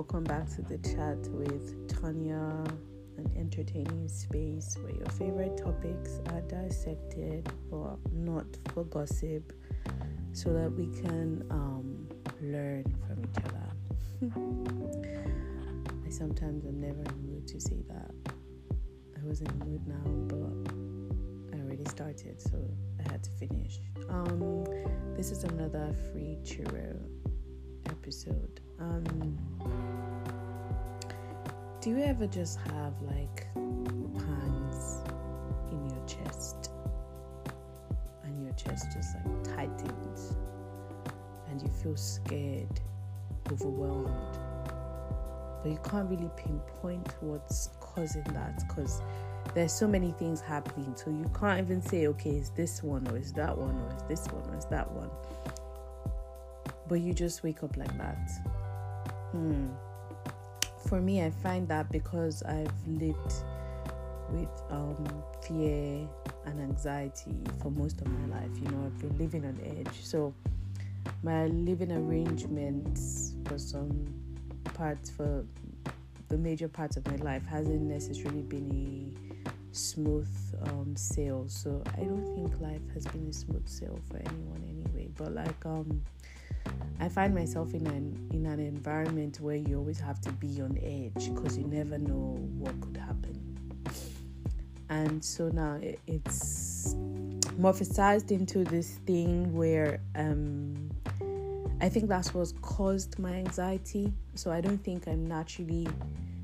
Welcome back to the chat with Tanya, an entertaining space where your favorite topics are dissected but not for gossip so that we can um, learn from each other. I sometimes am never in the mood to say that. I was in the mood now, but I already started, so I had to finish. Um, this is another free churro episode. Um, do you ever just have like pangs in your chest, and your chest just like tightens, and you feel scared, overwhelmed, but you can't really pinpoint what's causing that because there's so many things happening. So you can't even say okay is this one or is that one or is this one or is that one but you just wake up like that hmm for me i find that because i've lived with um, fear and anxiety for most of my life you know i've been living on edge so my living arrangements for some parts for the major parts of my life hasn't necessarily been a smooth um, sail. So I don't think life has been a smooth sail for anyone anyway. But like um, I find myself in an in an environment where you always have to be on edge because you never know what could happen. And so now it, it's morphosized into this thing where um, I think that's what's caused my anxiety. So I don't think I'm naturally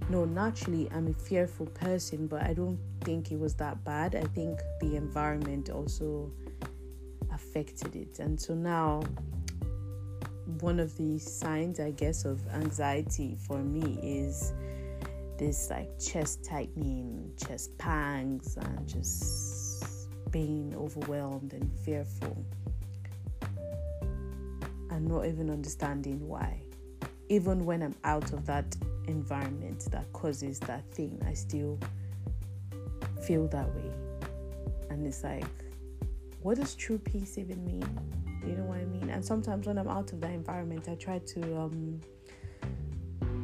no, naturally, I'm a fearful person, but I don't think it was that bad. I think the environment also affected it. And so now, one of the signs, I guess, of anxiety for me is this like chest tightening, chest pangs, and just being overwhelmed and fearful, and not even understanding why. Even when I'm out of that environment that causes that thing, I still feel that way. And it's like, what does true peace even mean? You know what I mean? And sometimes when I'm out of that environment, I try to um,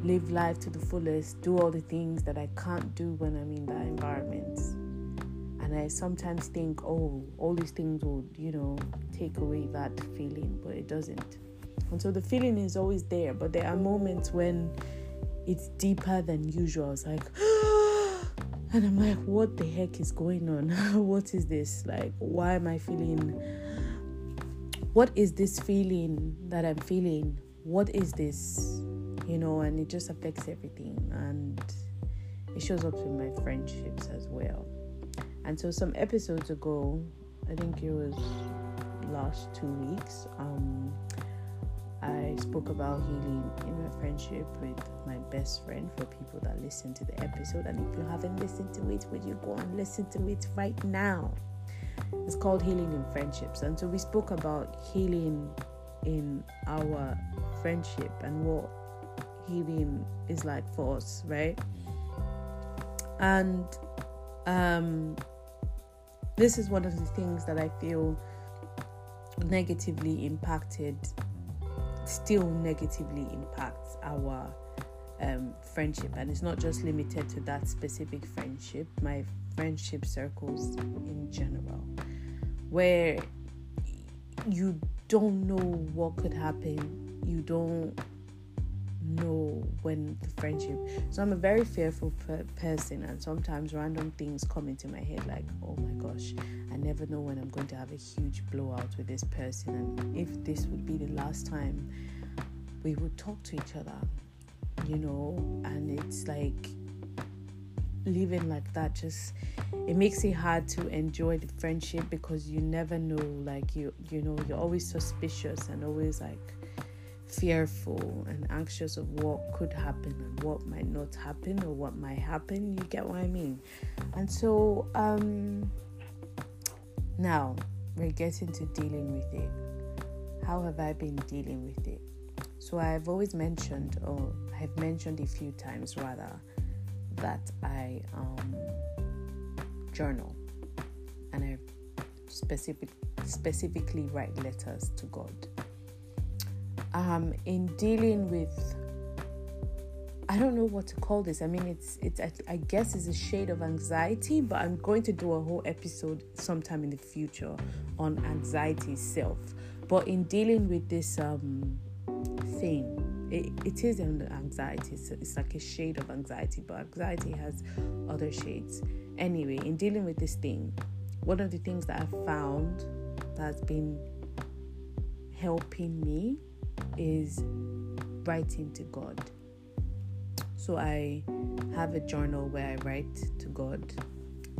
live life to the fullest, do all the things that I can't do when I'm in that environment. And I sometimes think, oh, all these things will, you know, take away that feeling, but it doesn't. And so the feeling is always there, but there are moments when it's deeper than usual. It's like, and I'm like, what the heck is going on? what is this? Like, why am I feeling? What is this feeling that I'm feeling? What is this? You know, and it just affects everything. And it shows up in my friendships as well. And so, some episodes ago, I think it was last two weeks, um, I spoke about healing in my friendship with my best friend for people that listen to the episode. And if you haven't listened to it, would you go and listen to it right now? It's called Healing in Friendships. And so we spoke about healing in our friendship and what healing is like for us, right? And um, this is one of the things that I feel negatively impacted still negatively impacts our um, friendship and it's not just limited to that specific friendship my friendship circles in general where you don't know what could happen. You don't know when the friendship so i'm a very fearful per- person and sometimes random things come into my head like oh my gosh i never know when i'm going to have a huge blowout with this person. And if this would be the last time we would talk to each other you know and it's like living like that just it makes it hard to enjoy the friendship because you never know like you you know you're always suspicious and always like fearful and anxious of what could happen and what might not happen or what might happen. You get what i mean? And so um now we're getting to dealing with it. How have i been dealing with it? So i've always mentioned or i've mentioned a few times rather that i um journal and i specific specifically write letters to god um, in dealing with I don't know what to call this. I mean, it's it's I, I guess it's a shade of anxiety, but I'm going to do a whole episode sometime in the future on anxiety itself. But in dealing with this um thing, it, it is an anxiety. It's, it's like a shade of anxiety, but anxiety has other shades. Anyway, in dealing with this thing, one of the things that I've found that's been helping me is writing to God so I have a journal where I write to God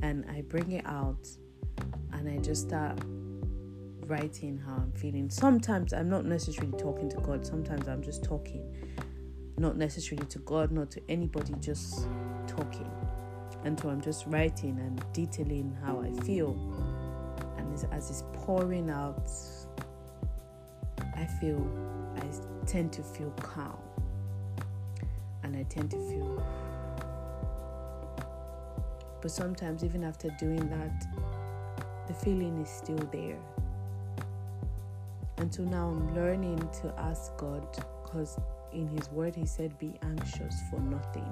and I bring it out and I just start writing how I'm feeling. Sometimes I'm not necessarily talking to God, sometimes I'm just talking, not necessarily to God, not to anybody, just talking. And so I'm just writing and detailing how I feel. And as it's pouring out, I feel, I tend to feel calm and I tend to feel. But sometimes, even after doing that, the feeling is still there. So now I'm learning to ask God because in His Word He said, Be anxious for nothing.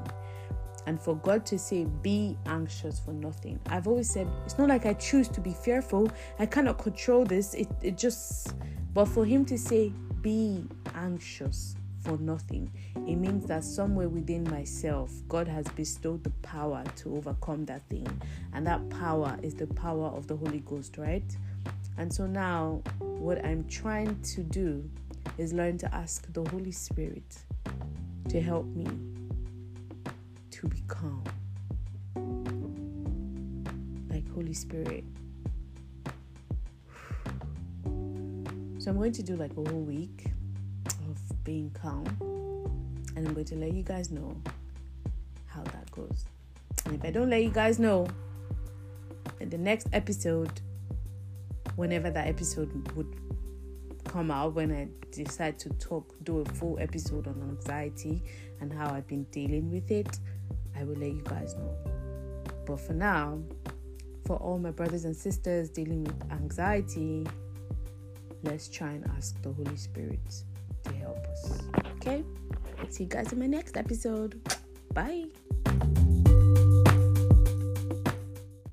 And for God to say, Be anxious for nothing. I've always said, It's not like I choose to be fearful. I cannot control this. It, it just, but for Him to say, Be anxious for nothing. It means that somewhere within myself, God has bestowed the power to overcome that thing. And that power is the power of the Holy Ghost, right? And so now, what I'm trying to do is learn to ask the Holy Spirit to help me to be calm. Like, Holy Spirit. So, I'm going to do like a whole week of being calm. And I'm going to let you guys know how that goes. And if I don't let you guys know, in the next episode, whenever that episode would come out, when I decide to talk, do a full episode on anxiety and how I've been dealing with it, I will let you guys know. But for now, for all my brothers and sisters dealing with anxiety, let's try and ask the Holy Spirit to help us. Okay? See you guys in my next episode. Bye.